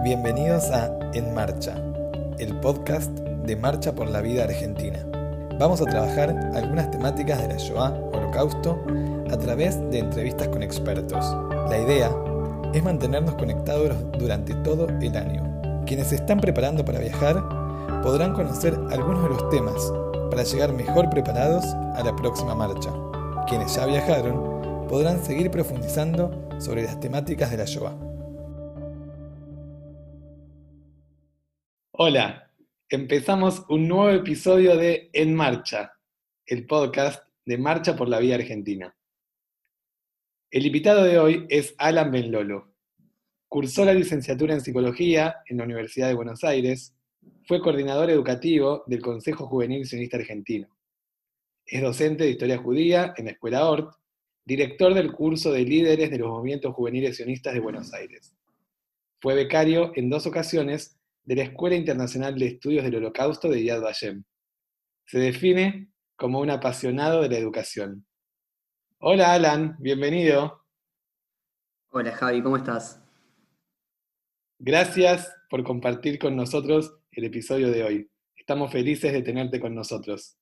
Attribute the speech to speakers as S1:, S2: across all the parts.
S1: Bienvenidos a En Marcha, el podcast de Marcha por la Vida Argentina. Vamos a trabajar algunas temáticas de la Shoah, Holocausto, a través de entrevistas con expertos. La idea es mantenernos conectados durante todo el año. Quienes se están preparando para viajar podrán conocer algunos de los temas para llegar mejor preparados a la próxima marcha. Quienes ya viajaron podrán seguir profundizando sobre las temáticas de la Shoah. Hola, empezamos un nuevo episodio de En Marcha, el podcast de Marcha por la Vía Argentina. El invitado de hoy es Alan Benlolo. Cursó la licenciatura en Psicología en la Universidad de Buenos Aires, fue coordinador educativo del Consejo Juvenil Sionista Argentino. Es docente de Historia Judía en la Escuela Ort, director del curso de líderes de los movimientos juveniles sionistas de Buenos Aires. Fue becario en dos ocasiones de la Escuela Internacional de Estudios del Holocausto de Yad Vashem. Se define como un apasionado de la educación. Hola Alan, bienvenido.
S2: Hola Javi, ¿cómo estás?
S1: Gracias por compartir con nosotros el episodio de hoy. Estamos felices de tenerte con nosotros.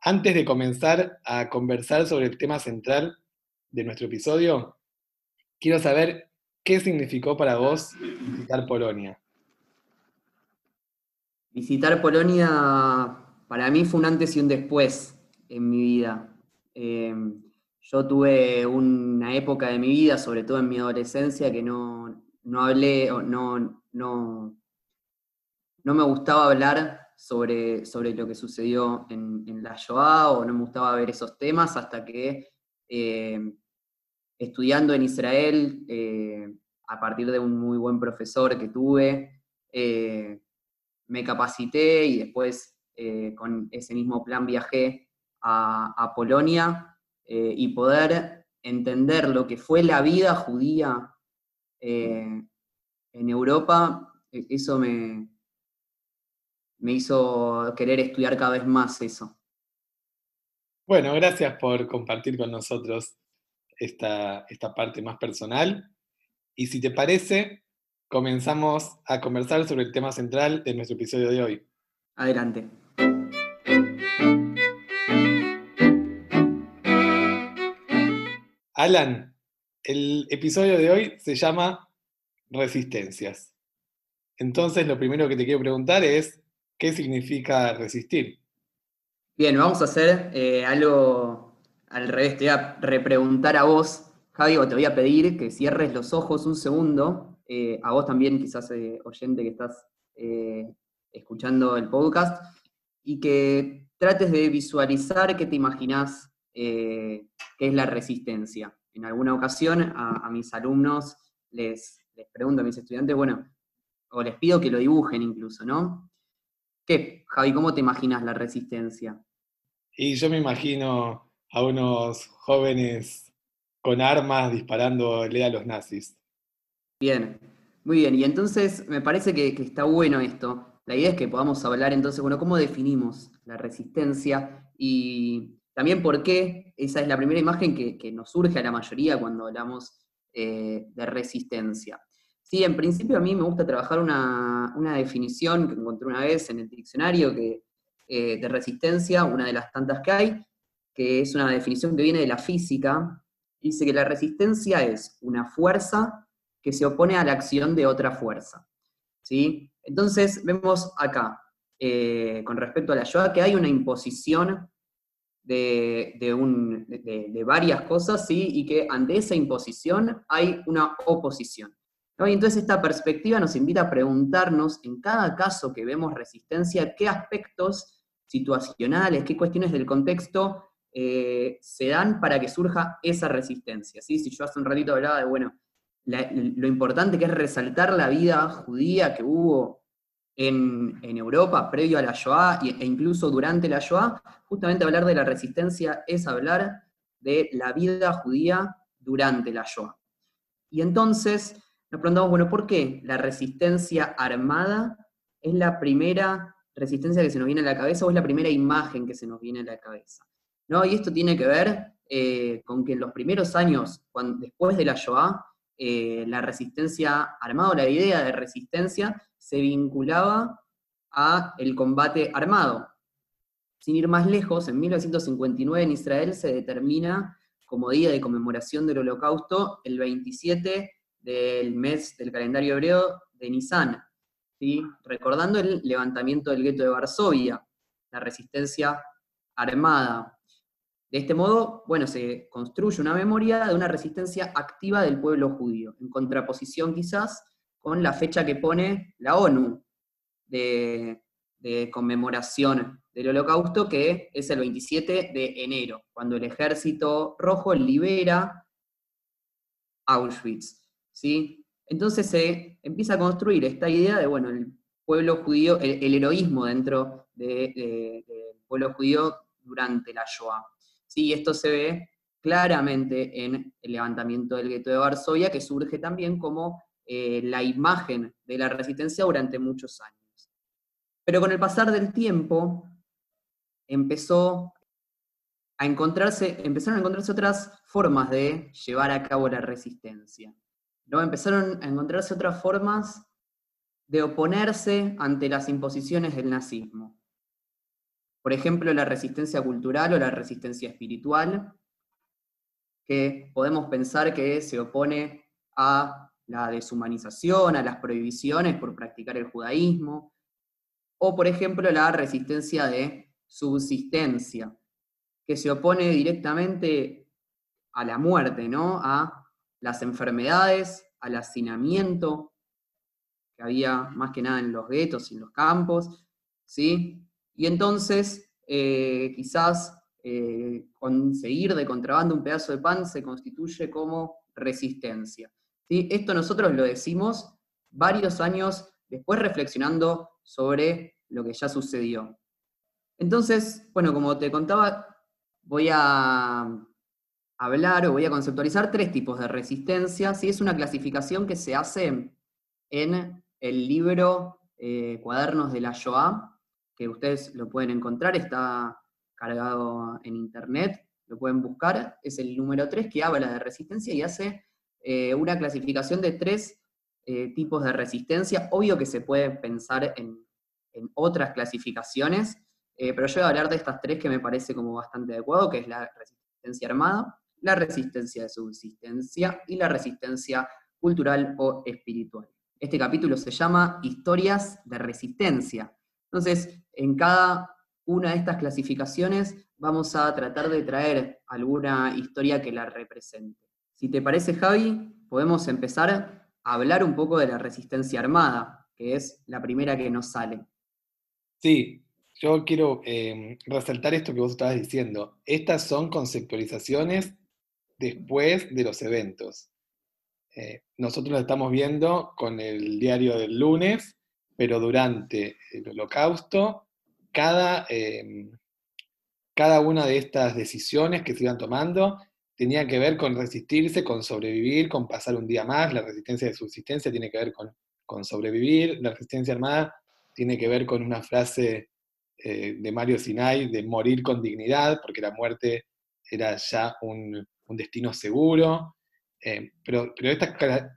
S1: Antes de comenzar a conversar sobre el tema central de nuestro episodio, quiero saber qué significó para vos visitar Polonia.
S2: Visitar Polonia para mí fue un antes y un después en mi vida. Em, yo tuve una época de mi vida, sobre todo en mi adolescencia, que no, hablé o no, no, no me gustaba hablar sobre, sobre lo que sucedió en, la Shoah o no me gustaba ver esos temas hasta que em, estudiando en Israel, eh, a partir de un muy buen profesor que tuve, eh, me capacité y después eh, con ese mismo plan viajé a, Polonia eh, y poder entender lo que fue la vida judía eh, en Europa, e, eso me, me hizo querer estudiar cada vez más eso.
S1: Bueno, gracias por compartir con nosotros esta, esta parte más personal. Y si te parece, comenzamos a conversar sobre el tema central de nuestro episodio de hoy.
S2: Adelante.
S1: Alan, el episodio de hoy se llama Resistencias. Entonces, lo primero que te quiero preguntar es, ¿qué significa resistir?
S2: Bien, vamos a hacer eh, algo al revés. Te voy a repreguntar a vos, Javi, o te voy a pedir que cierres los ojos un segundo eh, a vos también, quizás eh, oyente que estás eh, escuchando el podcast, y que trates de visualizar qué te imaginás qué es la resistencia. En alguna ocasión a, mis alumnos les, les pregunto a mis estudiantes, bueno, o les pido que lo dibujen incluso, ¿no? ¿Qué, Javi, cómo te imaginas la resistencia?
S1: Y yo me imagino a unos jóvenes con armas disparándole a los nazis.
S2: Bien, muy bien. Y entonces me parece que, está bueno esto. La idea es que podamos hablar entonces, bueno, cómo definimos la resistencia y también por qué esa es la primera imagen que, nos surge a la mayoría cuando hablamos eh, de resistencia. Sí, en principio a mí me gusta trabajar una, definición que encontré una vez en el diccionario que, eh, de resistencia, una de las tantas que hay, que es una definición que viene de la física. Dice que la resistencia es una fuerza que se opone a la acción de otra fuerza. ¿sí? Entonces vemos acá, eh, con respecto a la Shoah, que hay una imposición de, varias cosas, ¿sí? y que ante esa imposición hay una oposición. Entonces esta perspectiva nos invita a preguntarnos en cada caso que vemos resistencia, qué aspectos situacionales, qué cuestiones del contexto eh, se dan para que surja esa resistencia. ¿sí? Si yo hace un ratito hablaba de, bueno, lo importante que es resaltar la vida judía que hubo en, Europa previo a la Shoah e incluso durante la Shoah, justamente hablar de la resistencia es hablar de la vida judía durante la Shoah. Y entonces nos preguntamos, bueno, ¿por qué la resistencia armada es la primera resistencia que se nos viene a la cabeza o es la primera imagen que se nos viene a la cabeza? ¿No? Y esto tiene que ver eh, con que en los primeros años, después de la Shoah, eh, la resistencia armada, la idea de resistencia, se vinculaba a el combate armado. Sin ir más lejos, en 1959 en Israel se determina como día de conmemoración del holocausto el 27 del mes del calendario hebreo de Nisan, ¿sí? recordando el levantamiento del gueto de Varsovia, la resistencia armada. De este modo, bueno, se construye una memoria de una resistencia activa del pueblo judío, en contraposición quizás con la fecha que pone la ONU de, conmemoración del holocausto, que es el 27 de enero, cuando el ejército rojo libera Auschwitz. ¿sí? Entonces se empieza a construir esta idea de, bueno, el pueblo judío, el, heroísmo dentro del pueblo judío durante la Shoah. ¿Sí? Esto se ve claramente en el levantamiento del gueto de Varsovia, que surge también como eh, la imagen de la resistencia durante muchos años. Pero con el pasar del tiempo empezó a encontrarse, empezaron a encontrarse otras formas de llevar a cabo la resistencia. ¿no? Empezaron a encontrarse otras formas de oponerse ante las imposiciones del nazismo. Por ejemplo, la resistencia cultural o la resistencia espiritual, que podemos pensar que se opone a la deshumanización, a las prohibiciones por practicar el judaísmo, o por ejemplo la resistencia de subsistencia, que se opone directamente a la muerte, ¿no? a las enfermedades, al hacinamiento que había más que nada en los guetos y en los campos, ¿sí? Y entonces, eh, quizás eh, conseguir de contrabando un pedazo de pan se constituye como resistencia. ¿sí? Esto nosotros lo decimos varios años después reflexionando sobre lo que ya sucedió. Entonces, bueno, como te contaba, voy a hablar o voy a conceptualizar tres tipos de resistencia. ¿sí? Es una clasificación que se hace en el libro eh, Cuadernos de la Shoah, que ustedes lo pueden encontrar, está cargado en internet, lo pueden buscar, es el número 3 que habla de resistencia y hace eh, una clasificación de tres eh, tipos de resistencia. Obvio que se puede pensar en, en otras clasificaciones, pero yo voy a hablar de estas tres que me parece como bastante adecuado, que es la resistencia armada, la resistencia de subsistencia y la resistencia cultural o espiritual. Este capítulo se llama Historias de Resistencia. Entonces, en cada una de estas clasificaciones vamos a tratar de traer alguna historia que la represente. Si te parece, Javi, podemos empezar a hablar un poco de la resistencia armada, que es la primera que nos sale.
S1: Sí, yo quiero eh, resaltar esto que vos estabas diciendo. Estas son conceptualizaciones después de los eventos. Eh, nosotros lo estamos viendo con el diario del lunes, pero durante el holocausto, cada, em, cada una de estas decisiones que se iban tomando tenía que ver con resistirse, con sobrevivir, con pasar un día más. La resistencia de subsistencia tiene que ver con, con sobrevivir. La resistencia armada tiene que ver con una frase eh, de Mario Sinai de morir con dignidad, porque la muerte era ya un, un destino seguro. Eh, pero, pero estas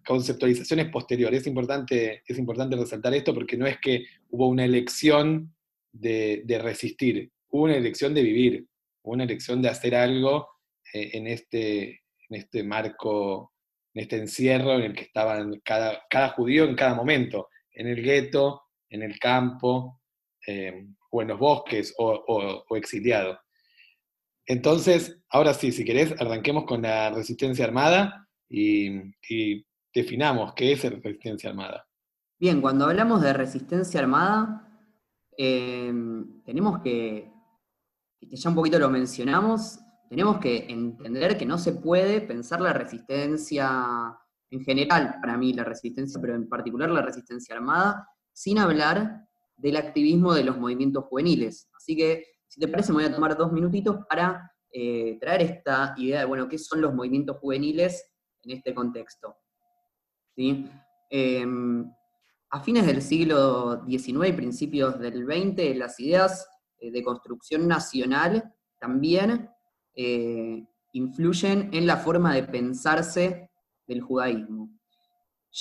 S1: conceptualizaciones posteriores, es importante, es importante resaltar esto porque no es que hubo una elección de, resistir, una elección de vivir, una elección de hacer algo eh, en, este, en este marco, en este encierro en el que estaban cada, cada judío en cada momento, en el gueto, en el campo, eh, o en los bosques, o, exiliado. Entonces, ahora sí, si querés, arranquemos con la resistencia armada y, definamos qué es resistencia armada.
S2: Bien, cuando hablamos de resistencia armada, em, tenemos que, ya un poquito lo mencionamos, tenemos que entender que no se puede pensar la resistencia en general, para mí la resistencia, pero en particular la resistencia armada, sin hablar del activismo de los movimientos juveniles. Así que si te parece, me voy a tomar dos minutitos para eh, traer esta idea de, bueno, qué son los movimientos juveniles en este contexto. Em, a fines del siglo XIX y principios del XX, las ideas eh, de construcción nacional también eh, influyen en la forma de pensarse del judaísmo.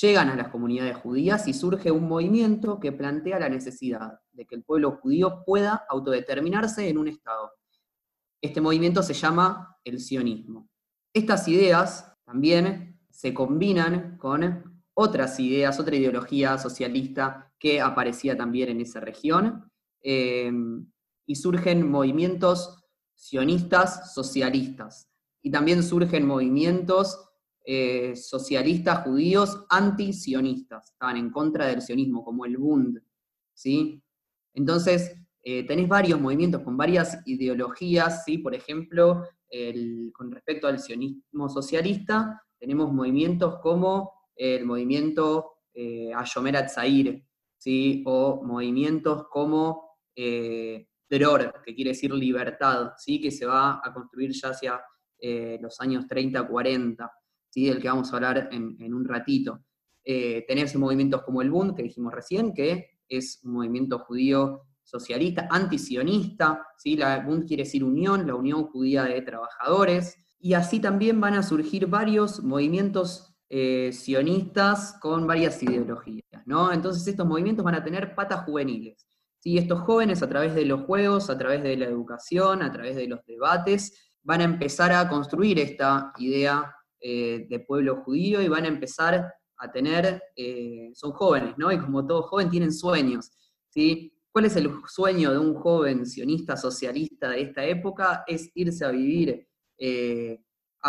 S2: Llegan a las comunidades judías y surge un movimiento que plantea la necesidad de que el pueblo judío pueda autodeterminarse en un Estado. Este movimiento se llama el sionismo. Estas ideas también se combinan con otras ideas, otra ideología socialista que aparecía también en esa región, eh, y surgen movimientos sionistas socialistas, y también surgen movimientos eh, socialistas judíos anti-sionistas, estaban en contra del sionismo, como el Bund, ¿sí? Entonces, eh, tenés varios movimientos con varias ideologías, ¿sí? Por ejemplo, con respecto al sionismo socialista, tenemos movimientos como el movimiento eh, Ayomer ¿sí? o movimientos como eh, Dror, que quiere decir libertad, ¿sí? que se va a construir ya hacia eh, los años 30-40, ¿sí? del que vamos a hablar en, un ratito. Eh, movimientos como el Bund, que dijimos recién, que es un movimiento judío socialista, antisionista, ¿sí? la Bund quiere decir unión, la Unión Judía de Trabajadores, y así también van a surgir varios movimientos eh, sionistas con varias ideologías, ¿no? Entonces estos movimientos van a tener patas juveniles. ¿sí? Estos jóvenes a través de los juegos, a través de la educación, a través de los debates, van a empezar a construir esta idea eh, de pueblo judío y van a empezar a tener, eh, son jóvenes, ¿no? Y como todo joven tienen sueños, ¿sí? ¿Cuál es el sueño de un joven sionista socialista de esta época? Es irse a vivir eh,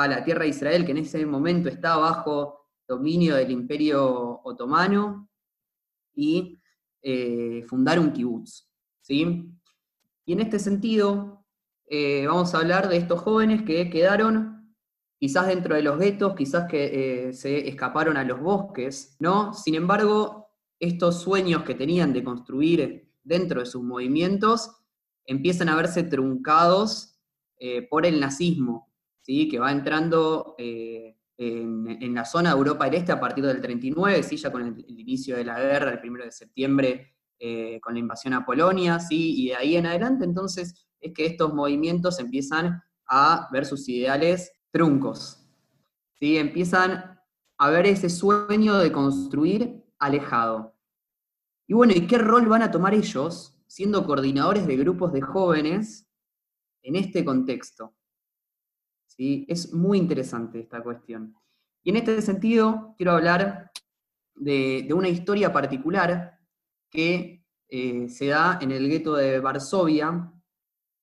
S2: a la tierra de Israel, que en ese momento está bajo dominio del imperio otomano, y eh, fundar un kibutz. ¿sí? Y en este sentido, eh, vamos a hablar de estos jóvenes que quedaron quizás dentro de los guetos, quizás que se escaparon a los bosques, ¿no? Sin embargo, estos sueños que tenían de construir dentro de sus movimientos empiezan a verse truncados eh, por el nazismo, que va entrando eh, en, la zona de Europa del Este a partir del 39, ¿sí? ya con el, inicio de la guerra, el 1 de septiembre, eh, con la invasión a Polonia, ¿sí? y de ahí en adelante entonces es que estos movimientos empiezan a ver sus ideales truncos, ¿sí? empiezan a ver ese sueño de construir alejado. Y bueno, ¿y qué rol van a tomar ellos siendo coordinadores de grupos de jóvenes en este contexto? ¿Sí? Es muy interesante esta cuestión. Y en este sentido, quiero hablar de, una historia particular que eh, se da en el gueto de Varsovia.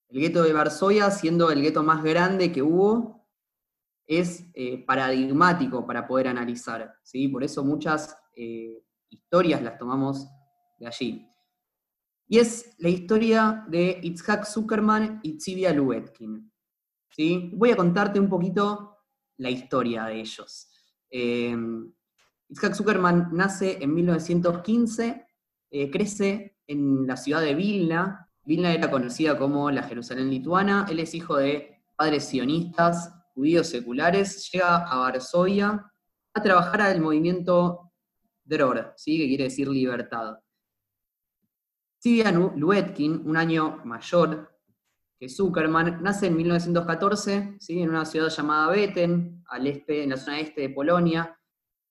S2: El gueto de Varsovia, siendo el gueto más grande que hubo, es eh, paradigmático para poder analizar. ¿sí? Por eso muchas eh, historias las tomamos de allí. Y es la historia de Itzhak Zuckerman y Tzivia Luetkin. Voy a contarte un poquito la historia de ellos. Eh, Itzhak Zuckerman nace en 1915, eh, crece en la ciudad de Vilna. Vilna era conocida como la Jerusalén lituana. Él es hijo de padres sionistas, judíos seculares. Llega a Varsovia a trabajar al movimiento Dror, ¿sí? que quiere decir libertad. Sylvia Luetkin, un año mayor que Zuckerman, nace en 1914 ¿sí? en una ciudad llamada Beten, al este, en la zona este de Polonia.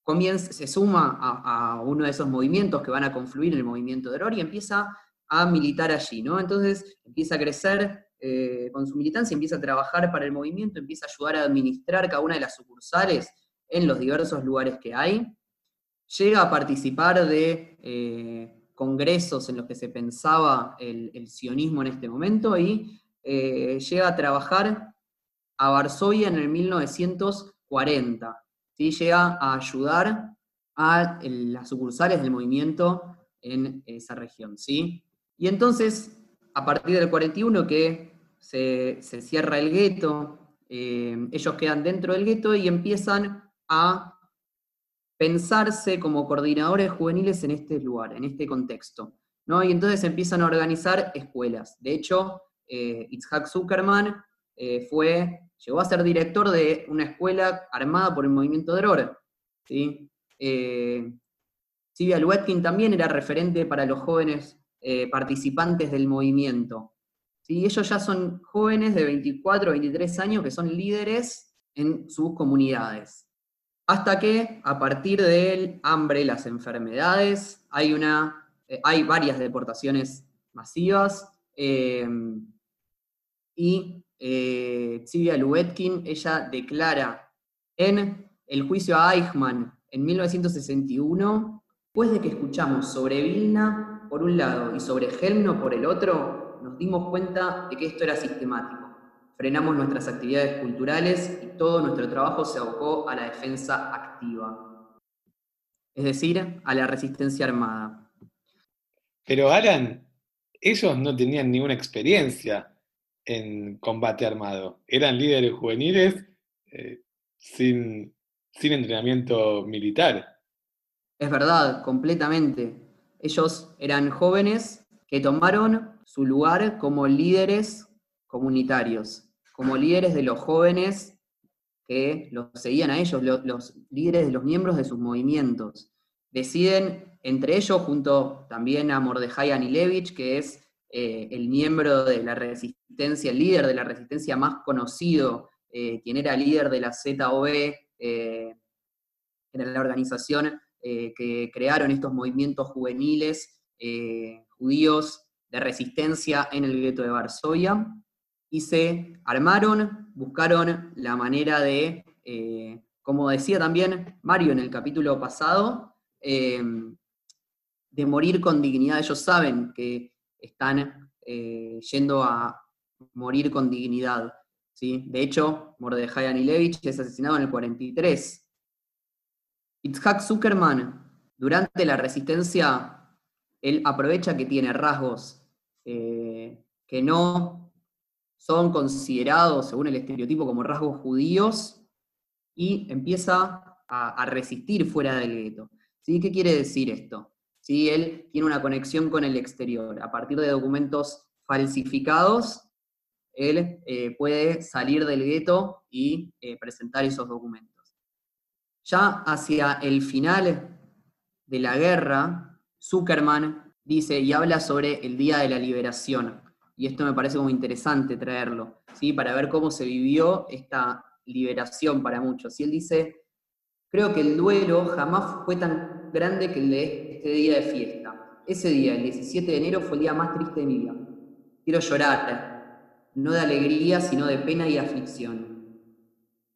S2: Comienza, se suma a, uno de esos movimientos que van a confluir en el movimiento de Rory y empieza a militar allí. ¿no? Entonces empieza a crecer eh, con su militancia, empieza a trabajar para el movimiento, empieza a ayudar a administrar cada una de las sucursales en los diversos lugares que hay. Llega a participar de eh, congresos en los que se pensaba el, sionismo en este momento y eh, llega a trabajar a Varsovia en el 1940. ¿sí? Llega a ayudar a las sucursales del movimiento en esa región. ¿sí? Y entonces, a partir del 41 que se, cierra el gueto, eh, ellos quedan dentro del gueto y empiezan a pensarse como coordinadores juveniles en este lugar, en este contexto. ¿no? Y entonces empiezan a organizar escuelas. De hecho, eh, Itzhak Zuckerman eh, fue, llegó a ser director de una escuela armada por el movimiento Dror. ¿sí? Eh, Silvia Luetkin también era referente para los jóvenes eh, participantes del movimiento. ¿sí? Ellos ya son jóvenes de 24 o 23 años que son líderes en sus comunidades. Hasta que a partir del hambre, las enfermedades, hay, una, hay varias deportaciones masivas. Y eh, Silvia Luetkin, ella declara en el juicio a Eichmann en 1961, después de que escuchamos sobre Vilna por un lado y sobre Helmno por el otro, nos dimos cuenta de que esto era sistemático. Frenamos nuestras actividades culturales y todo nuestro trabajo se abocó a la defensa activa, es decir, a la resistencia armada.
S1: Pero Alan, ellos no tenían ninguna experiencia en combate armado. Eran líderes juveniles eh, sin, sin entrenamiento militar.
S2: Es verdad, completamente. Ellos eran jóvenes que tomaron su lugar como líderes comunitarios, como líderes de los jóvenes que los seguían a ellos, los, líderes de los miembros de sus movimientos. Deciden entre ellos, junto también a Mordejai Anilevich, que es eh, el miembro de la resistencia, el líder de la resistencia más conocido, eh, quien era líder de la ZOB, eh, era la organización que crearon estos movimientos juveniles judíos de resistencia en el gueto de Varsovia, y se armaron, buscaron la manera de, como decía también Mario en el capítulo pasado, de morir con dignidad. Ellos saben que están eh, yendo a morir con dignidad. ¿sí? De hecho, Mordejai Anilevich es asesinado en el 43. Itzhak Zuckerman, durante la resistencia, él aprovecha que tiene rasgos eh, que no son considerados, según el estereotipo, como rasgos judíos, y empieza a, resistir fuera del gueto. ¿Sí? ¿Qué quiere decir esto? Él tiene una conexión con el exterior. A partir de documentos falsificados, él eh, puede salir del gueto y eh, presentar esos documentos. Ya hacia el final de la guerra, Zuckerman dice y habla sobre el Día de la Liberación. Y esto me parece muy interesante traerlo, ¿sí? para ver cómo se vivió esta liberación para muchos. Y él dice, creo que el duelo jamás fue tan grande que el de este día de fiesta. Ese día, el 17 de enero, fue el día más triste de mi vida. Quiero llorar, no de alegría, sino de pena y aflicción.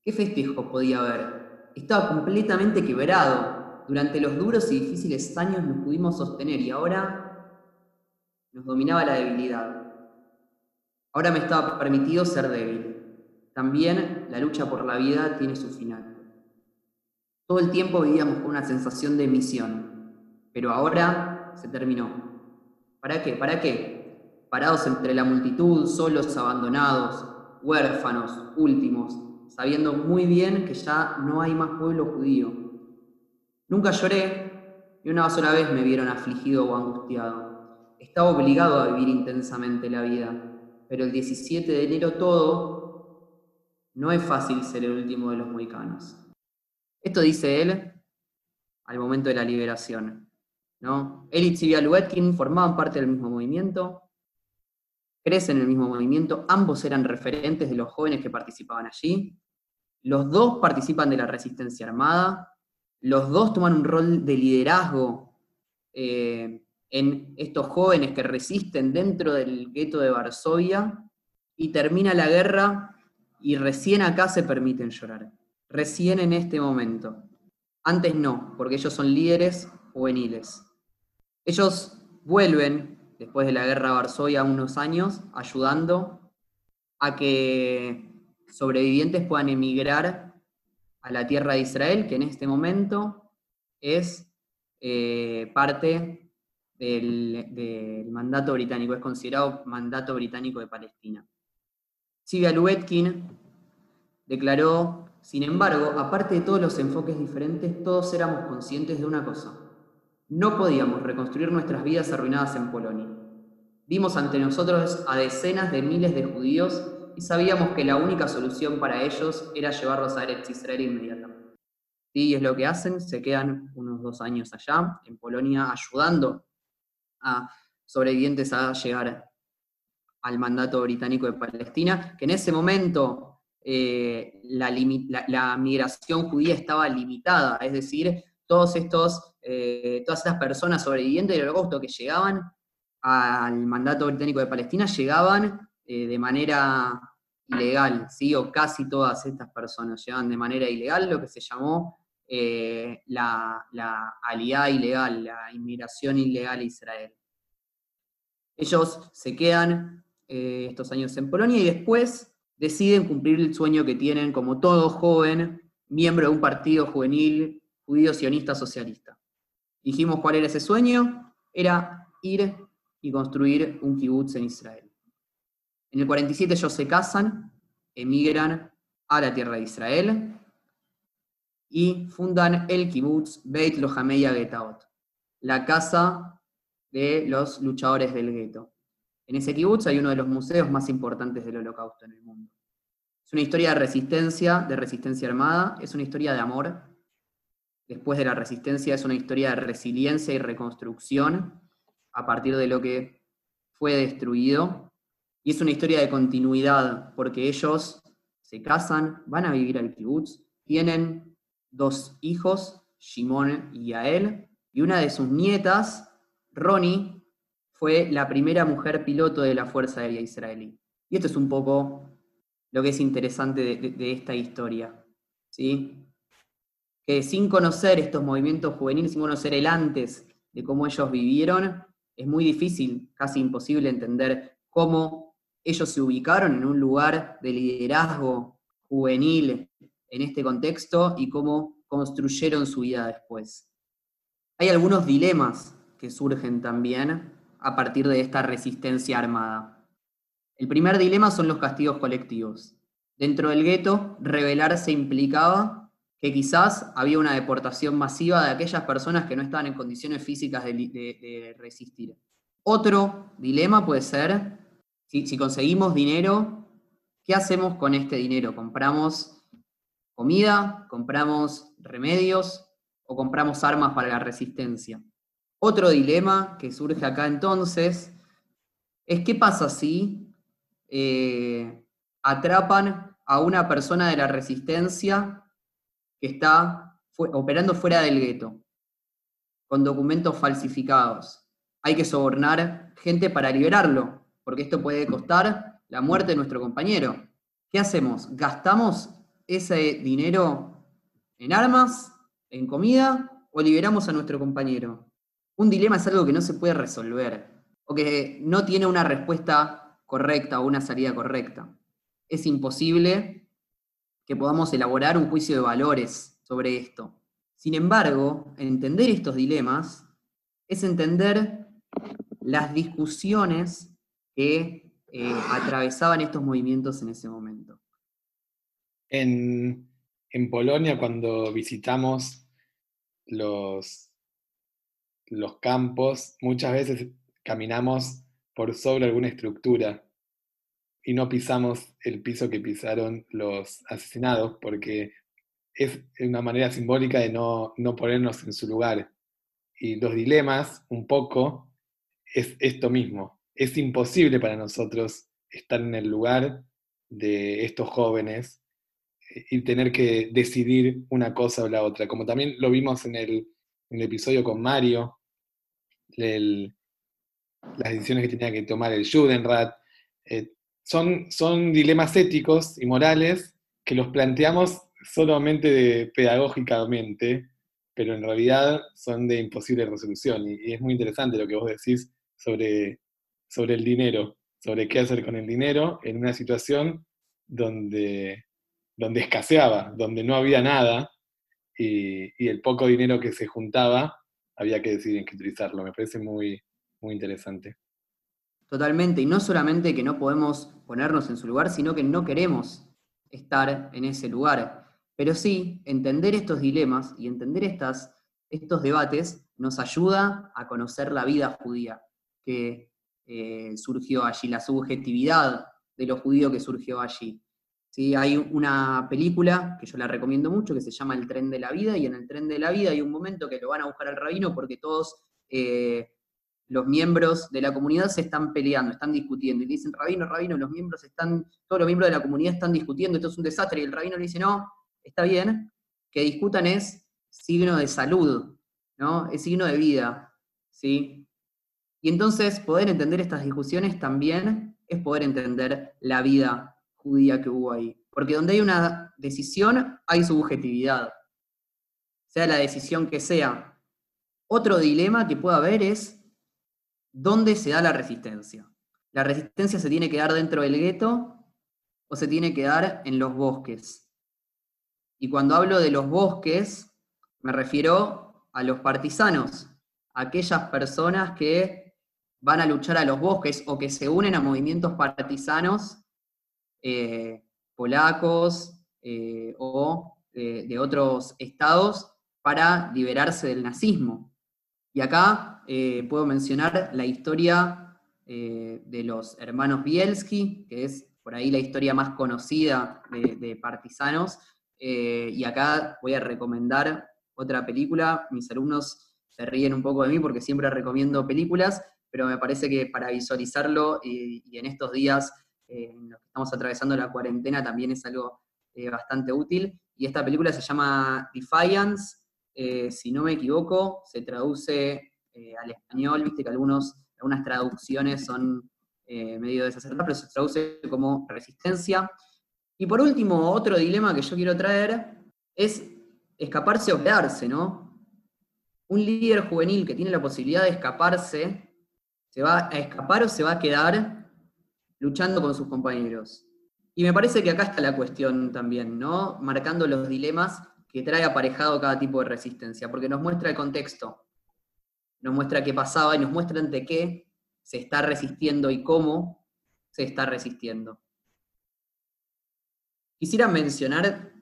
S2: ¿Qué festejo podía haber? Estaba completamente quebrado. Durante los duros y difíciles años nos pudimos sostener y ahora nos dominaba la debilidad. Ahora me estaba permitido ser débil. También la lucha por la vida tiene su final. Todo el tiempo vivíamos con una sensación de misión, pero ahora se terminó. ¿Para qué? ¿Para qué? Parados entre la multitud, solos, abandonados, huérfanos, últimos, sabiendo muy bien que ya no hay más pueblo judío. Nunca lloré y una sola vez me vieron afligido o angustiado. Estaba obligado a vivir intensamente la vida, pero el 17 de enero todo, no es fácil ser el último de los mohicanos. Esto dice él al momento de la liberación. ¿no? Él y formaban parte del mismo movimiento, crecen en el mismo movimiento, ambos eran referentes de los jóvenes que participaban allí, los dos participan de la resistencia armada, los dos toman un rol de liderazgo eh, en estos jóvenes que resisten dentro del gueto de Varsovia, y termina la guerra y recién acá se permiten llorar, recién en este momento. Antes no, porque ellos son líderes juveniles. Ellos vuelven, después de la guerra de Varsovia, unos años, ayudando a que sobrevivientes puedan emigrar a la tierra de Israel, que en este momento es eh, parte del, mandato británico, es considerado mandato británico de Palestina. Silvia Luetkin declaró, sin embargo, aparte de todos los enfoques diferentes, todos éramos conscientes de una cosa, no podíamos reconstruir nuestras vidas arruinadas en Polonia. Vimos ante nosotros a decenas de miles de judíos y sabíamos que la única solución para ellos era llevarlos a Eretz Israel inmediatamente. Y es lo que hacen, se quedan unos dos años allá, en Polonia, ayudando a sobrevivientes a llegar al mandato británico de Palestina, que en ese momento eh, la, migración judía estaba limitada, es decir, todos estos, eh, todas estas personas sobrevivientes del holocausto que llegaban al mandato británico de Palestina llegaban eh, de manera ilegal, o casi todas estas personas llegaban de manera ilegal, lo que se llamó la, la ilegal, la inmigración ilegal a Israel. Ellos se quedan estos años en Polonia y después deciden cumplir el sueño que tienen como todo joven, miembro de un partido juvenil judío sionista socialista. Dijimos cuál era ese sueño, era ir y construir un kibutz en Israel. En el 47 ellos se casan, emigran a la tierra de Israel y fundan el kibutz Beit Lohameya Getaot, la casa de los luchadores del gueto. En ese kibutz hay uno de los museos más importantes del holocausto en el mundo. Es una historia de resistencia, de resistencia armada, es una historia de amor. Después de la resistencia es una historia de resiliencia y reconstrucción a partir de lo que fue destruido. Y es una historia de continuidad, porque ellos se casan, van a vivir al kibutz, tienen dos hijos, Shimon y Yael, y una de sus nietas, Ronnie, fue la primera mujer piloto de la Fuerza Aérea Israelí. Y esto es un poco lo que es interesante de, esta historia. ¿sí? Sin conocer estos movimientos juveniles, sin conocer el antes de cómo ellos vivieron, es muy difícil, casi imposible entender cómo ellos se ubicaron en un lugar de liderazgo juvenil en este contexto y cómo construyeron su vida después. Hay algunos dilemas que surgen también a partir de esta resistencia armada. El primer dilema son los castigos colectivos. Dentro del gueto, rebelarse implicaba que quizás había una deportación masiva de aquellas personas que no estaban en condiciones físicas de, resistir. Otro dilema puede ser, si, conseguimos dinero, ¿qué hacemos con este dinero? ¿Compramos comida? ¿Compramos remedios? ¿O compramos armas para la resistencia? Otro dilema que surge acá entonces es qué pasa si eh, atrapan a una persona de la resistencia que está operando fuera del gueto, con documentos falsificados. Hay que sobornar gente para liberarlo, porque esto puede costar la muerte de nuestro compañero. ¿Qué hacemos? ¿Gastamos ese dinero en armas, en comida, o liberamos a nuestro compañero? un dilema es algo que no se puede resolver o que no tiene una respuesta correcta o una salida correcta. Es imposible que podamos elaborar un juicio de valores sobre esto. Sin embargo, entender estos dilemas es entender las discusiones que eh, atravesaban estos movimientos en ese momento.
S1: En, Polonia, cuando visitamos los campos, muchas veces caminamos por sobre alguna estructura y no pisamos el piso que pisaron los asesinados, porque es una manera simbólica de no, no ponernos en su lugar. Y los dilemas, un poco, es esto mismo. Es imposible para nosotros estar en el lugar de estos jóvenes eh, y tener que decidir una cosa o la otra, como también lo vimos en el, en el episodio con Mario, las decisiones que tenía que tomar el Judenrat. Eh, son, son dilemas éticos y morales que los planteamos solamente pedagógicamente, pero en realidad son de imposible resolución. Y, es muy interesante lo que vos decís sobre, sobre el dinero, sobre qué hacer con el dinero en una situación donde, donde escaseaba, donde no había nada, y, y el poco dinero que se juntaba había que decidir en qué utilizarlo. Me parece muy, muy interesante.
S2: Totalmente, y no solamente que no podemos ponernos en su lugar, sino que no queremos estar en ese lugar. Pero sí, entender estos dilemas y entender estas, estos debates nos ayuda a conocer la vida judía que eh, surgió allí, la subjetividad de lo judío que surgió allí. ¿sí? Hay una película que yo la recomiendo mucho que se llama El tren de la vida y en el tren de la vida hay un momento que lo van a buscar al rabino porque todos eh, los miembros de la comunidad se están peleando, están discutiendo, y dicen, rabino, rabino, los miembros están, todos los miembros de la comunidad están discutiendo, esto es un desastre, y el rabino le dice, no, está bien, que discutan es signo de salud, ¿no? Es signo de vida, ¿sí? Y entonces poder entender estas discusiones también es poder entender la vida judía que hubo ahí. Porque donde hay una decisión, hay subjetividad. Sea la decisión que sea. Otro dilema que pueda haber es dónde se da la resistencia. ¿La resistencia se tiene que dar dentro del gueto o se tiene que dar en los bosques? Y cuando hablo de los bosques, me refiero a los partisanos, aquellas personas que van a luchar a los bosques o que se unen a movimientos partisanos eh, polacos eh, o de otros estados para liberarse del nazismo. Y acá eh, puedo mencionar la historia de los hermanos Bielski, que es por ahí la historia más conocida de partisanos, y acá voy a recomendar otra película. Mis alumnos se ríen un poco de mí porque siempre recomiendo películas, pero me parece que para visualizarlo y, en estos días eh, en los que estamos atravesando la cuarentena también es algo eh, bastante útil. Y esta película se llama Defiance, eh, si no me equivoco, se traduce al español, viste que algunos, algunas traducciones son medio desacertadas, pero se traduce como resistencia. Y por último, otro dilema que yo quiero traer es escaparse o quedarse, ¿no? Un líder juvenil que tiene la posibilidad de escaparse, ¿se va a escapar o se va a quedar luchando con sus compañeros? Y me parece que acá está la cuestión también, ¿no? Marcando los dilemas que trae aparejado cada tipo de resistencia, porque nos muestra el contexto, nos muestra qué pasaba y nos muestra ante qué se está resistiendo y cómo se está resistiendo. Quisiera mencionar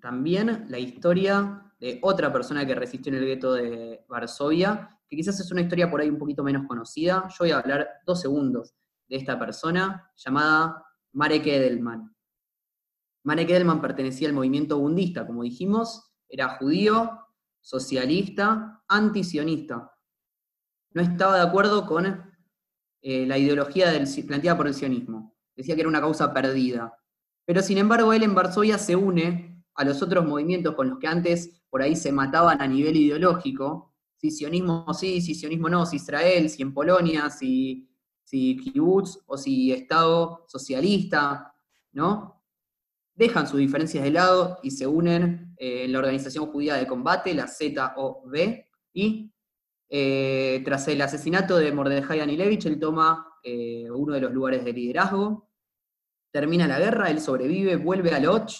S2: también la historia de otra persona que resistió en el gueto de Varsovia, que quizás es una historia por ahí un poquito menos conocida. Yo voy a hablar dos segundos de esta persona llamada Marek Edelman. Marek Edelman pertenecía al movimiento bundista, como dijimos, era judío, socialista, antisionista. No estaba de acuerdo con eh, la ideología del, planteada por el sionismo. Decía que era una causa perdida. Pero sin embargo, él en Varsovia se une a los otros movimientos con los que antes por ahí se mataban a nivel ideológico, si sionismo sí, si sionismo no, si Israel, si en Polonia, si, si kibbutz o si Estado socialista, ¿no? Dejan sus diferencias de lado y se unen eh, en la Organización Judía de Combate, la ZOV, y eh, tras el asesinato de Mordejai Anilevich, él toma eh, uno de los lugares de liderazgo, termina la guerra, él sobrevive, vuelve a Loch,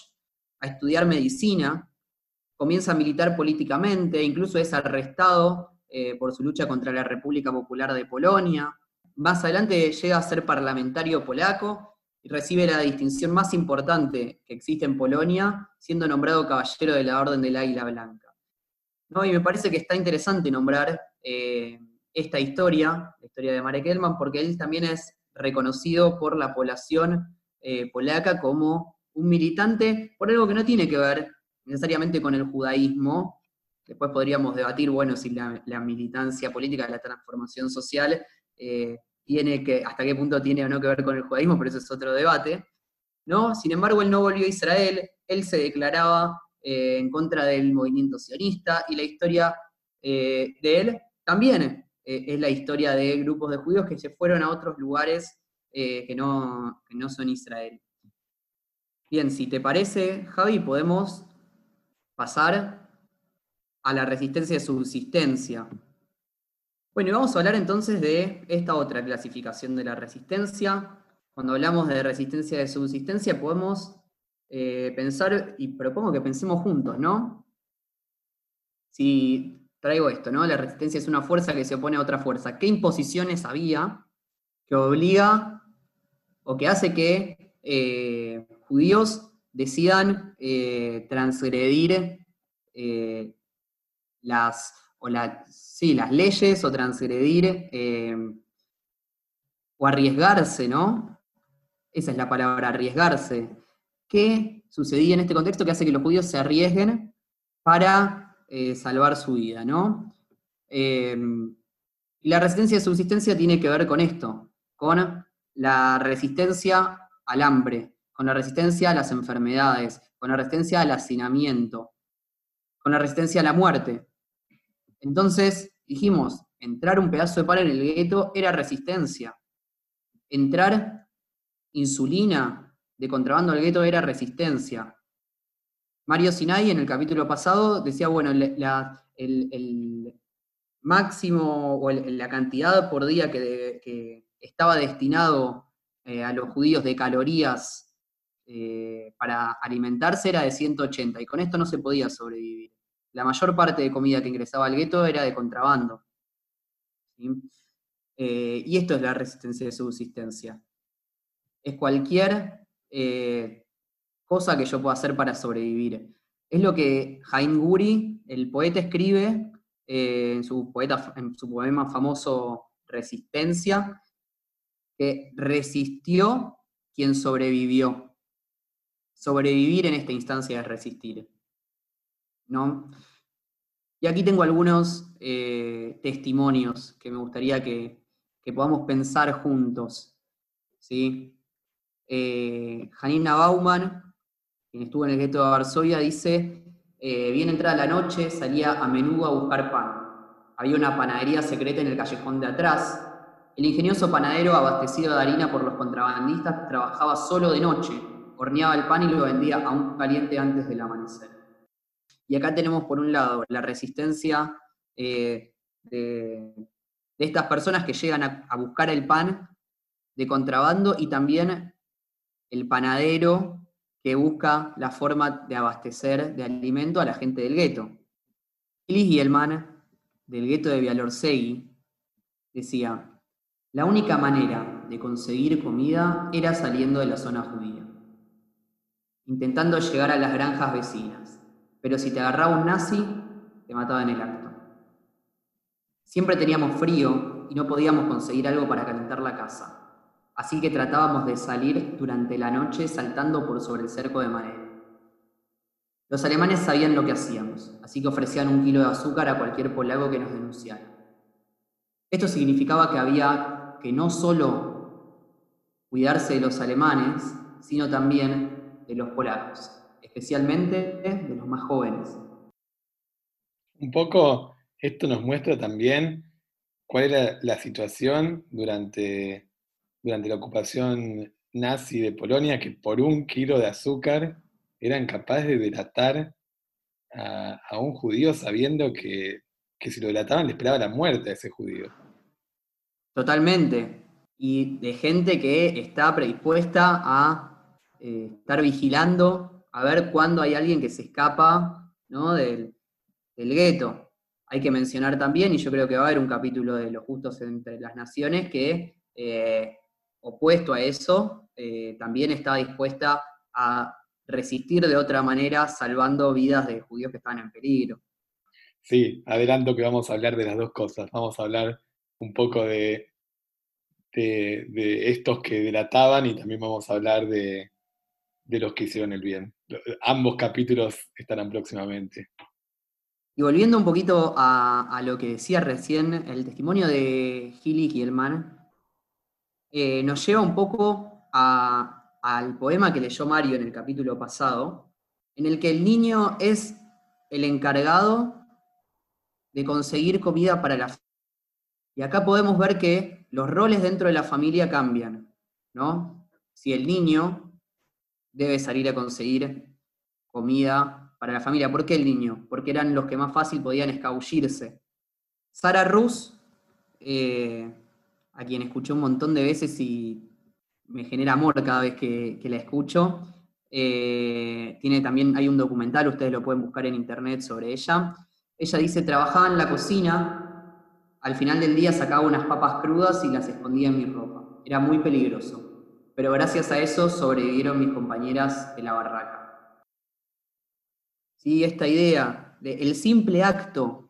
S2: a estudiar medicina, comienza a militar políticamente, incluso es arrestado eh, por su lucha contra la República Popular de Polonia. Más adelante llega a ser parlamentario polaco y recibe la distinción más importante que existe en Polonia, siendo nombrado caballero de la Orden del Águila Blanca. ¿No? Y me parece que está interesante nombrar eh, esta historia, la historia de Marek Elman, porque él también es reconocido por la población eh, polaca como un militante por algo que no tiene que ver necesariamente con el judaísmo. Después podríamos debatir, bueno, si la, militancia política la transformación social eh, tiene que, hasta qué punto tiene o no que ver con el judaísmo, pero eso es otro debate. ¿no? Sin embargo, él no volvió a Israel, él se declaraba en contra del movimiento sionista y la historia de él también es la historia de grupos de judíos que se fueron a otros lugares que no, que no son Israel. Bien, si te parece, Javi, podemos pasar a la resistencia de subsistencia. Bueno, y vamos a hablar entonces de esta otra clasificación de la resistencia. Cuando hablamos de resistencia de subsistencia, podemos eh, pensar, y propongo que pensemos juntos, ¿no? Si traigo esto, ¿no? La resistencia es una fuerza que se opone a otra fuerza. ¿Qué imposiciones había que obliga o que hace que eh, judíos decidan eh, transgredir eh, las, o las leyes o transgredir o arriesgarse, ¿no? Esa es la palabra, arriesgarse. ¿Qué sucedía en este contexto que hace que los judíos se arriesguen para salvar su vida, ¿no? Y la resistencia de subsistencia tiene que ver con esto, con la resistencia al hambre, con la resistencia a las enfermedades, con la resistencia al hacinamiento, con la resistencia a la muerte. Entonces, dijimos, entrar un pedazo de pan en el gueto era resistencia. Entrar insulina de contrabando al gueto era resistencia. Mario Sinai en el capítulo pasado decía, bueno, el, máximo o la cantidad por día que, estaba destinado eh, a los judíos de calorías eh, para alimentarse era de 180 y con esto no se podía sobrevivir. La mayor parte de comida que ingresaba al gueto era de contrabando. Eh, y esto es la resistencia de subsistencia. Es cualquier cosa que yo pueda hacer para sobrevivir. Es lo que Jaime Guri, el poeta, escribe eh, en, su poeta, en su poema famoso Resistencia, que resistió quien sobrevivió. Sobrevivir en esta instancia es resistir. ¿no? Y aquí tengo algunos eh, testimonios que me gustaría que, podamos pensar juntos. ¿sí? Eh, Janina Bauman, quien estuvo en el gueto de Varsovia, dice, eh, bien entrada la noche, salía a menudo a buscar pan. Había una panadería secreta en el callejón de atrás. El ingenioso panadero, abastecido de harina por los contrabandistas, trabajaba solo de noche, horneaba el pan y lo vendía aún caliente antes del amanecer. Y acá tenemos por un lado la resistencia eh, de, estas personas que llegan a buscar el pan de contrabando y también el panadero que busca la forma de abastecer de alimento a la gente del gueto. y el man del gueto de Vialorsegui, decía, la única manera de conseguir comida era saliendo de la zona judía, intentando llegar a las granjas vecinas, pero si te agarraba un nazi, te mataba en el acto. Siempre teníamos frío y no podíamos conseguir algo para calentar la casa así que tratábamos de salir durante la noche saltando por sobre el cerco de madera. Los alemanes sabían lo que hacíamos, así que ofrecían un kilo de azúcar a cualquier polaco que nos denunciara. Esto significaba que había que no solo cuidarse de los alemanes, sino también de los polacos, especialmente de los más jóvenes.
S1: Un poco esto nos muestra también cuál era la situación durante durante la ocupación nazi de Polonia que por un kilo de azúcar eran capaces de delatar a, un judío sabiendo que, si lo delataban le esperaba la muerte a ese judío.
S2: Totalmente. Y de gente que está predispuesta a eh, estar vigilando, a ver cuándo hay alguien que se escapa del, del gueto. Hay que mencionar también, y yo creo que va a haber un capítulo de los justos entre las naciones, que eh, opuesto a eso, eh, también estaba dispuesta a resistir de otra manera, salvando vidas de judíos que estaban en peligro.
S1: Sí, adelanto que vamos a hablar de las dos cosas. Vamos a hablar un poco de, de, estos que delataban y también vamos a hablar de, los que hicieron el bien. Ambos capítulos estarán próximamente.
S2: Y volviendo un poquito a, lo que decía recién, el testimonio de Gili Kielman, eh, nos lleva un poco al poema que leyó Mario en el capítulo pasado, en el que el niño es el encargado de conseguir comida para la familia. Y acá podemos ver que los roles dentro de la familia cambian, ¿no? Si el niño debe salir a conseguir comida para la familia. ¿Por qué el niño? Porque eran los que más fácil podían escabullirse. Sara Rus eh, a quien escuché un montón de veces y me genera amor cada vez que, la escucho. Eh, tiene también, hay un documental, ustedes lo pueden buscar en internet sobre ella. Ella dice, trabajaba en la cocina, al final del día sacaba unas papas crudas y las escondía en mi ropa. Era muy peligroso, pero gracias a eso sobrevivieron mis compañeras de la barraca. ¿Sí? Esta idea del simple acto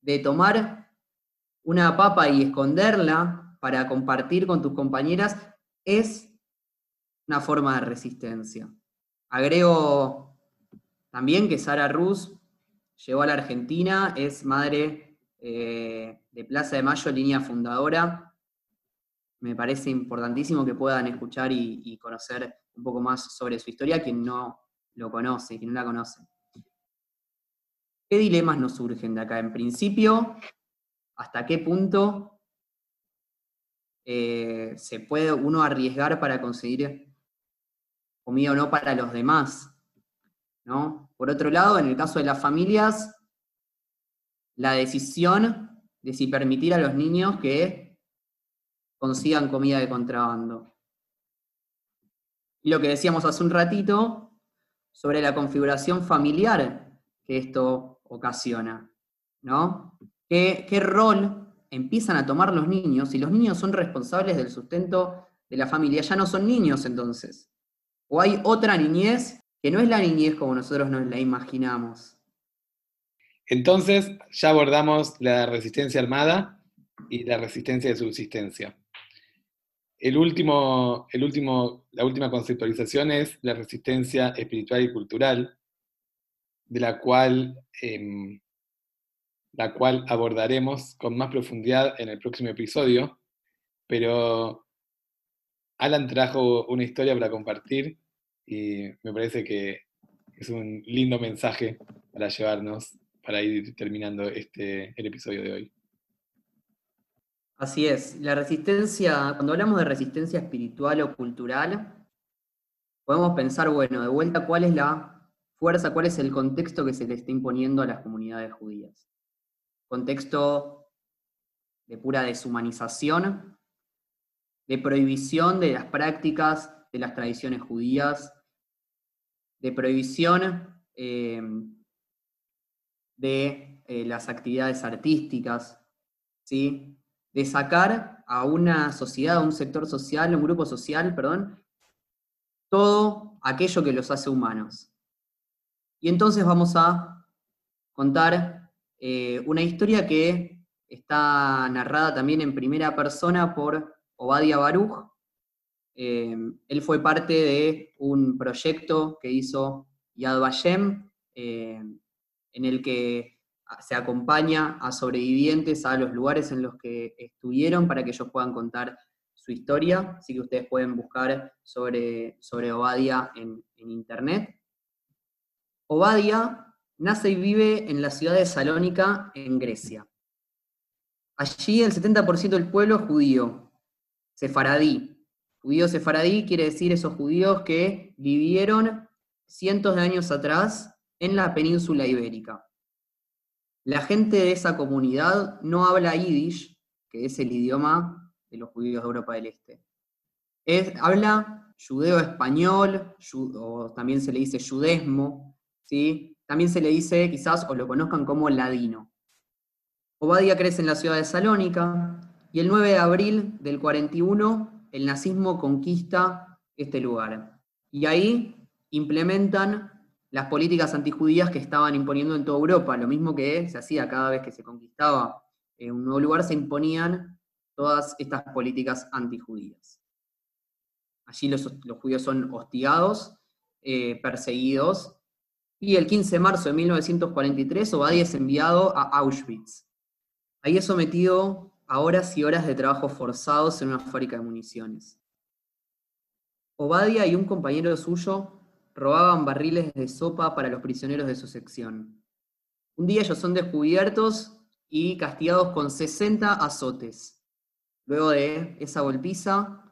S2: de tomar una papa y esconderla para compartir con tus compañeras es una forma de resistencia. Agrego también que Sara Rus llegó a la Argentina, es madre eh, de Plaza de Mayo, línea fundadora. Me parece importantísimo que puedan escuchar y, conocer un poco más sobre su historia quien no lo conoce, quien no la conoce. ¿Qué dilemas nos surgen de acá? En principio, ¿hasta qué punto eh, se puede uno arriesgar para conseguir comida o no para los demás? ¿no? Por otro lado, en el caso de las familias, la decisión de si permitir a los niños que consigan comida de contrabando. Y lo que decíamos hace un ratito sobre la configuración familiar que esto ocasiona, ¿no? ¿Qué, rol empiezan a tomar los niños? Si los niños son responsables del sustento de la familia, ya no son niños entonces. O hay otra niñez que no es la niñez como nosotros nos la imaginamos.
S1: Entonces, ya abordamos la resistencia armada y la resistencia de subsistencia. El último, el último, la última conceptualización es la resistencia espiritual y cultural, de la cual, em, la cual abordaremos con más profundidad en el próximo episodio, pero Alan trajo una historia para compartir y me parece que es un lindo mensaje para llevarnos, para ir terminando este, el episodio de hoy.
S2: Así es, la resistencia, cuando hablamos de resistencia espiritual o cultural, podemos pensar, bueno, de vuelta, ¿cuál es la fuerza, cuál es el contexto que se le está imponiendo a las comunidades judías? Contexto de pura deshumanización, de prohibición de las prácticas de las tradiciones judías, de prohibición eh, de eh, las actividades artísticas, ¿sí? de sacar a una sociedad, a un sector social, a un grupo social, perdón, todo aquello que los hace humanos. Y entonces vamos a contar eh, una historia que está narrada también en primera persona por Obadia Baruch, eh, él fue parte de un proyecto que hizo Yad Vashem, eh, en el que se acompaña a sobrevivientes a los lugares en los que estuvieron para que ellos puedan contar su historia. Así que ustedes pueden buscar sobre, sobre Obadia en, en internet. Obadia nace y vive en la ciudad de Salónica, en Grecia. Allí el 70% del pueblo es judío, sefaradí, Judío sefaradí quiere decir esos judíos que vivieron cientos de años atrás en la península ibérica. La gente de esa comunidad no habla yiddish, que es el idioma de los judíos de Europa del Este. habla judeo-español, o también se le dice judesmo, ¿sí? También se le dice quizás, o lo conozcan como ladino. Obadia crece en la ciudad de Salónica, y el 9 de abril del 41 el nazismo conquista este lugar. Y ahí implementan las políticas antijudías que estaban imponiendo en toda Europa, lo mismo que se hacía cada vez que se conquistaba un nuevo lugar, se imponían todas estas políticas antijudías. Allí los, judíos son hostigados, eh, perseguidos, y el 15 de marzo de 1943 Obadia es enviado a Auschwitz. Ahí es sometido a horas y horas de trabajo forzados en una fábrica de municiones. Obadia y un compañero suyo robaban barriles de sopa para los prisioneros de su sección. Un día ellos son descubiertos y castigados con 60 azotes. Luego de esa golpiza,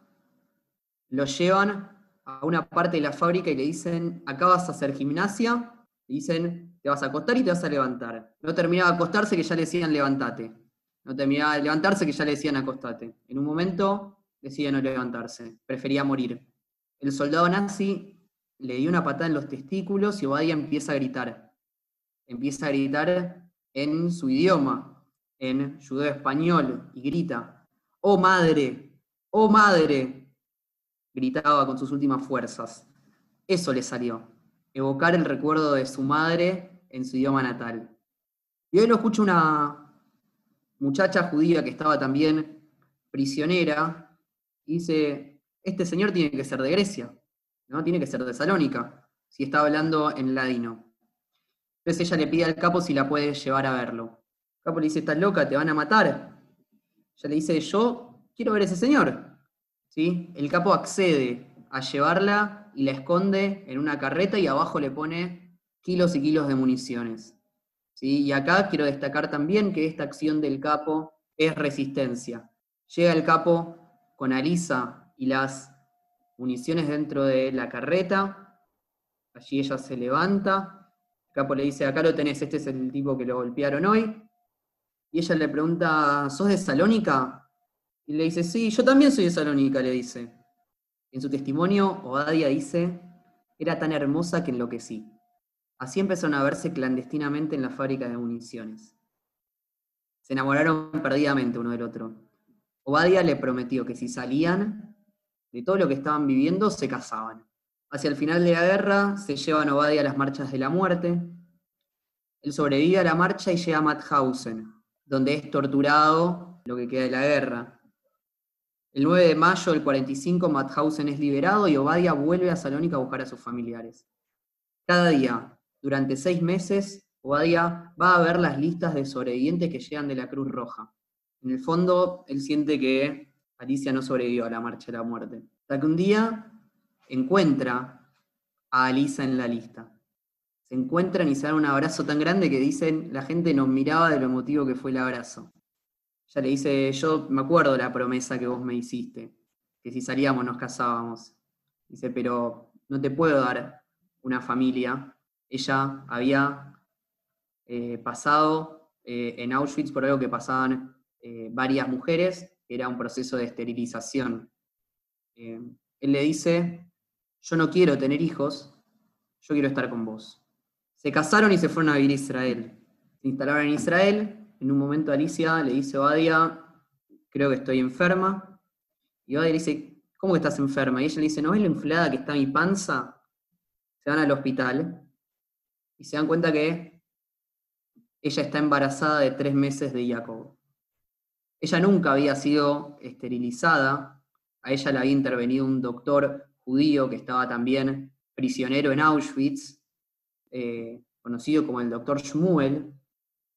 S2: los llevan a una parte de la fábrica y le dicen, acá vas a hacer gimnasia, dicen, te vas a acostar y te vas a levantar. No terminaba de acostarse que ya le decían, levantate. No terminaba de levantarse que ya le decían acostate. En un momento decide no levantarse, prefería morir. El soldado nazi le dio una patada en los testículos y Obadia empieza a gritar. Empieza a gritar en su idioma, en judeo español, y grita, ¡Oh madre! ¡Oh madre! Gritaba con sus últimas fuerzas. Eso le salió, evocar el recuerdo de su madre en su idioma natal. Y hoy lo escucho una, muchacha judía que estaba también prisionera, y dice, este señor tiene que ser de Grecia, ¿no? Tiene que ser de Salónica, si está hablando en ladino. Entonces ella le pide al capo si la puede llevar a verlo. capo le dice, estás loca, te van a matar. Ella le dice, yo quiero ver a ese señor. ¿Sí? El capo accede a llevarla y la esconde en una carreta y abajo le pone kilos y kilos de municiones. ¿Sí? Y acá quiero destacar también que esta acción del capo es resistencia. Llega el capo con Alisa y las municiones dentro de la carreta. Allí ella se levanta. El capo le dice, acá lo tenés, este es el tipo que lo golpearon hoy. Y ella le pregunta, ¿sos de Salónica? Y le dice, sí, yo también soy de Salónica, le dice. En su testimonio, Obadia dice, era tan hermosa que enloquecí. Así empezaron a verse clandestinamente en la fábrica de municiones. Se enamoraron perdidamente uno del otro. Obadia le prometió que si salían de todo lo que estaban viviendo, se casaban. Hacia el final de la guerra, se llevan Obadia a las marchas de la muerte. Él sobrevive a la marcha y llega a Mauthausen, donde es torturado lo que queda de la guerra. El 9 de mayo del 45, Mauthausen es liberado y Obadia vuelve a Salónica a buscar a sus familiares. Cada día, durante seis meses, Obadia va a ver las listas de sobrevivientes que llegan de la Cruz Roja. En el fondo, él siente que Alicia no sobrevivió a la marcha de la muerte. Hasta que un día encuentra a Alisa en la lista. Se encuentran y se dan un abrazo tan grande que dicen, la gente nos miraba de lo emotivo que fue el abrazo. Ella le dice, yo me acuerdo la promesa que vos me hiciste, que si salíamos nos casábamos. Dice, pero no te puedo dar una familia. Ella había eh, pasado eh, en Auschwitz por algo que pasaban eh, varias mujeres, que era un proceso de esterilización. él le dice, yo no quiero tener hijos, yo quiero estar con vos. Se casaron y se fueron a vivir a Israel. Se instalaron en Israel, en un momento Alicia le dice a Obadia, creo que estoy enferma. Y Obadia le dice, ¿cómo estás enferma? Y ella le dice, ¿no ves lo inflada que está mi panza? Se van al hospital y se dan cuenta que ella está embarazada de tres meses de Jacob. Ella nunca había sido esterilizada, a ella le había intervenido un doctor judío que estaba también prisionero en Auschwitz, eh, conocido como el doctor Shmuel,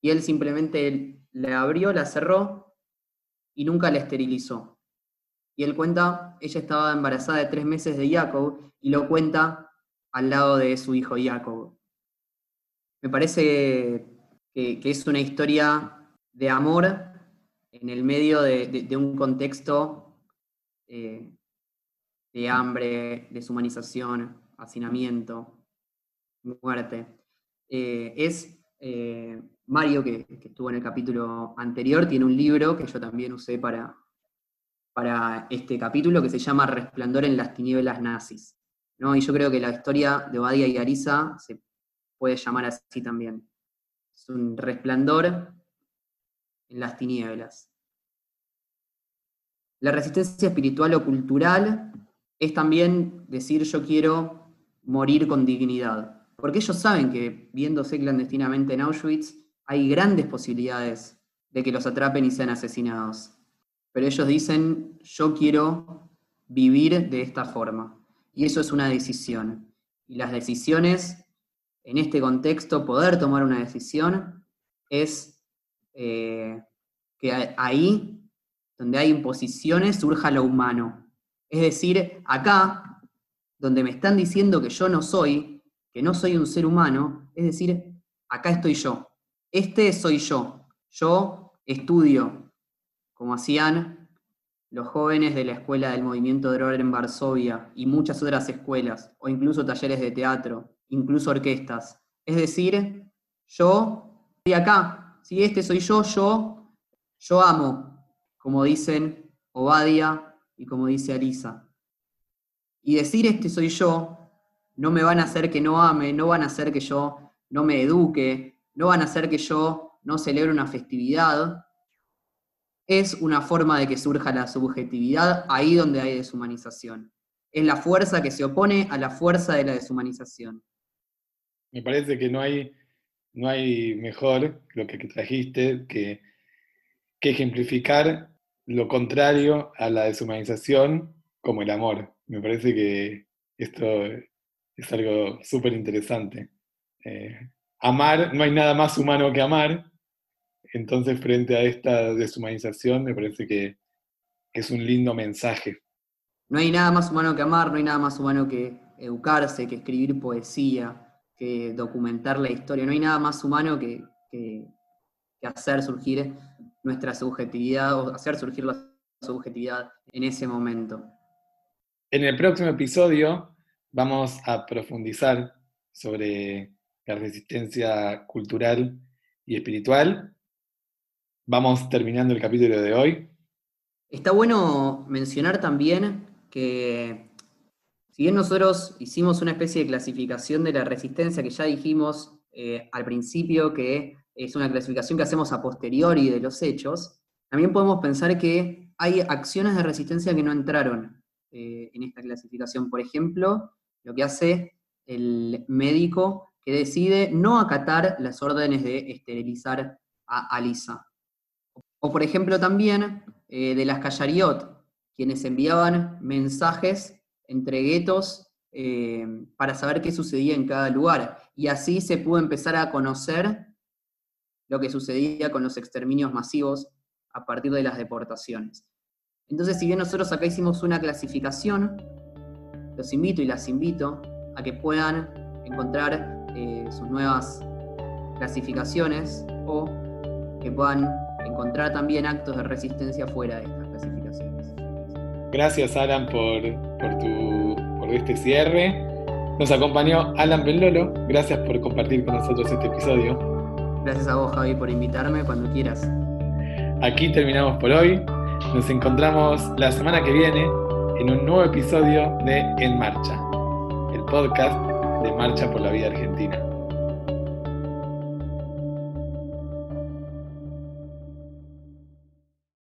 S2: y él simplemente le abrió, la cerró y nunca la esterilizó. Y él cuenta, ella estaba embarazada de tres meses de Jacob y lo cuenta al lado de su hijo Jacob. Me parece que, es una historia de amor en el medio de, un contexto eh, de hambre, deshumanización, hacinamiento, muerte. Eh, es eh, Mario, que, estuvo en el capítulo anterior, tiene un libro que yo también usé para, para este capítulo que se llama Resplandor en las tinieblas nazis. ¿no? Y yo creo que la historia de Obadia y Arisa se puede llamar así también. Es un resplandor en las tinieblas. La resistencia espiritual o cultural es también decir yo quiero morir con dignidad. Porque ellos saben que viéndose clandestinamente en Auschwitz, hay grandes posibilidades de que los atrapen y sean asesinados. Pero ellos dicen, yo quiero vivir de esta forma. Y eso es una decisión. Y las decisiones, en este contexto, poder tomar una decisión es eh, que ahí, donde hay imposiciones, surja lo humano. Es decir, acá, donde me están diciendo que yo no soy, que no soy un ser humano, es decir, acá estoy yo. Este soy yo. Yo estudio, como hacían los jóvenes de la escuela del movimiento Dror en Varsovia y muchas otras escuelas, o incluso talleres de teatro, incluso orquestas. Es decir, yo estoy acá. Si este soy yo, yo, yo amo, como dicen Obadia y como dice Alisa. Y decir este soy yo no me van a hacer que no ame, no van a hacer que yo no me eduque, no van a hacer que yo no celebre una festividad, es una forma de que surja la subjetividad ahí donde hay deshumanización. Es la fuerza que se opone a la fuerza de la deshumanización.
S1: Me parece que no hay, no hay mejor lo que trajiste que, que ejemplificar lo contrario a la deshumanización como el amor. Me parece que esto es algo súper interesante. Eh, amar, no hay nada más humano que amar, Entonces, frente a esta deshumanización, me parece que es un lindo mensaje.
S2: No hay nada más humano que amar, no hay nada más humano que educarse, que escribir poesía, que documentar la historia. No hay nada más humano que, que, hacer surgir nuestra subjetividad o hacer surgir la subjetividad en ese momento.
S1: En el próximo episodio vamos a profundizar sobre la resistencia cultural y espiritual. Vamos terminando el capítulo de hoy.
S2: Está bueno mencionar también que si bien nosotros hicimos una especie de clasificación de la resistencia que ya dijimos eh, al principio que es una clasificación que hacemos a posteriori de los hechos, también podemos pensar que hay acciones de resistencia que no entraron eh, en esta clasificación. Por ejemplo, lo que hace el médico que decide no acatar las órdenes de esterilizar a Alisa. O por ejemplo también eh, de las Callariot, quienes enviaban mensajes entre guetos eh, para saber qué sucedía en cada lugar. Y así se pudo empezar a conocer lo que sucedía con los exterminios masivos a partir de las deportaciones. Entonces, si bien nosotros acá hicimos una clasificación, los invito y las invito a que puedan encontrar eh, sus nuevas clasificaciones o que puedan encontrar también actos de resistencia fuera de estas clasificaciones.
S1: Gracias, Alan, por, por, tu, por este cierre. Nos acompañó Alan Bellolo. Gracias por compartir con nosotros este episodio.
S2: Gracias a vos, Javi, por invitarme cuando quieras.
S1: Aquí terminamos por hoy. Nos encontramos la semana que viene en un nuevo episodio de En Marcha, el podcast de Marcha por la Vida Argentina.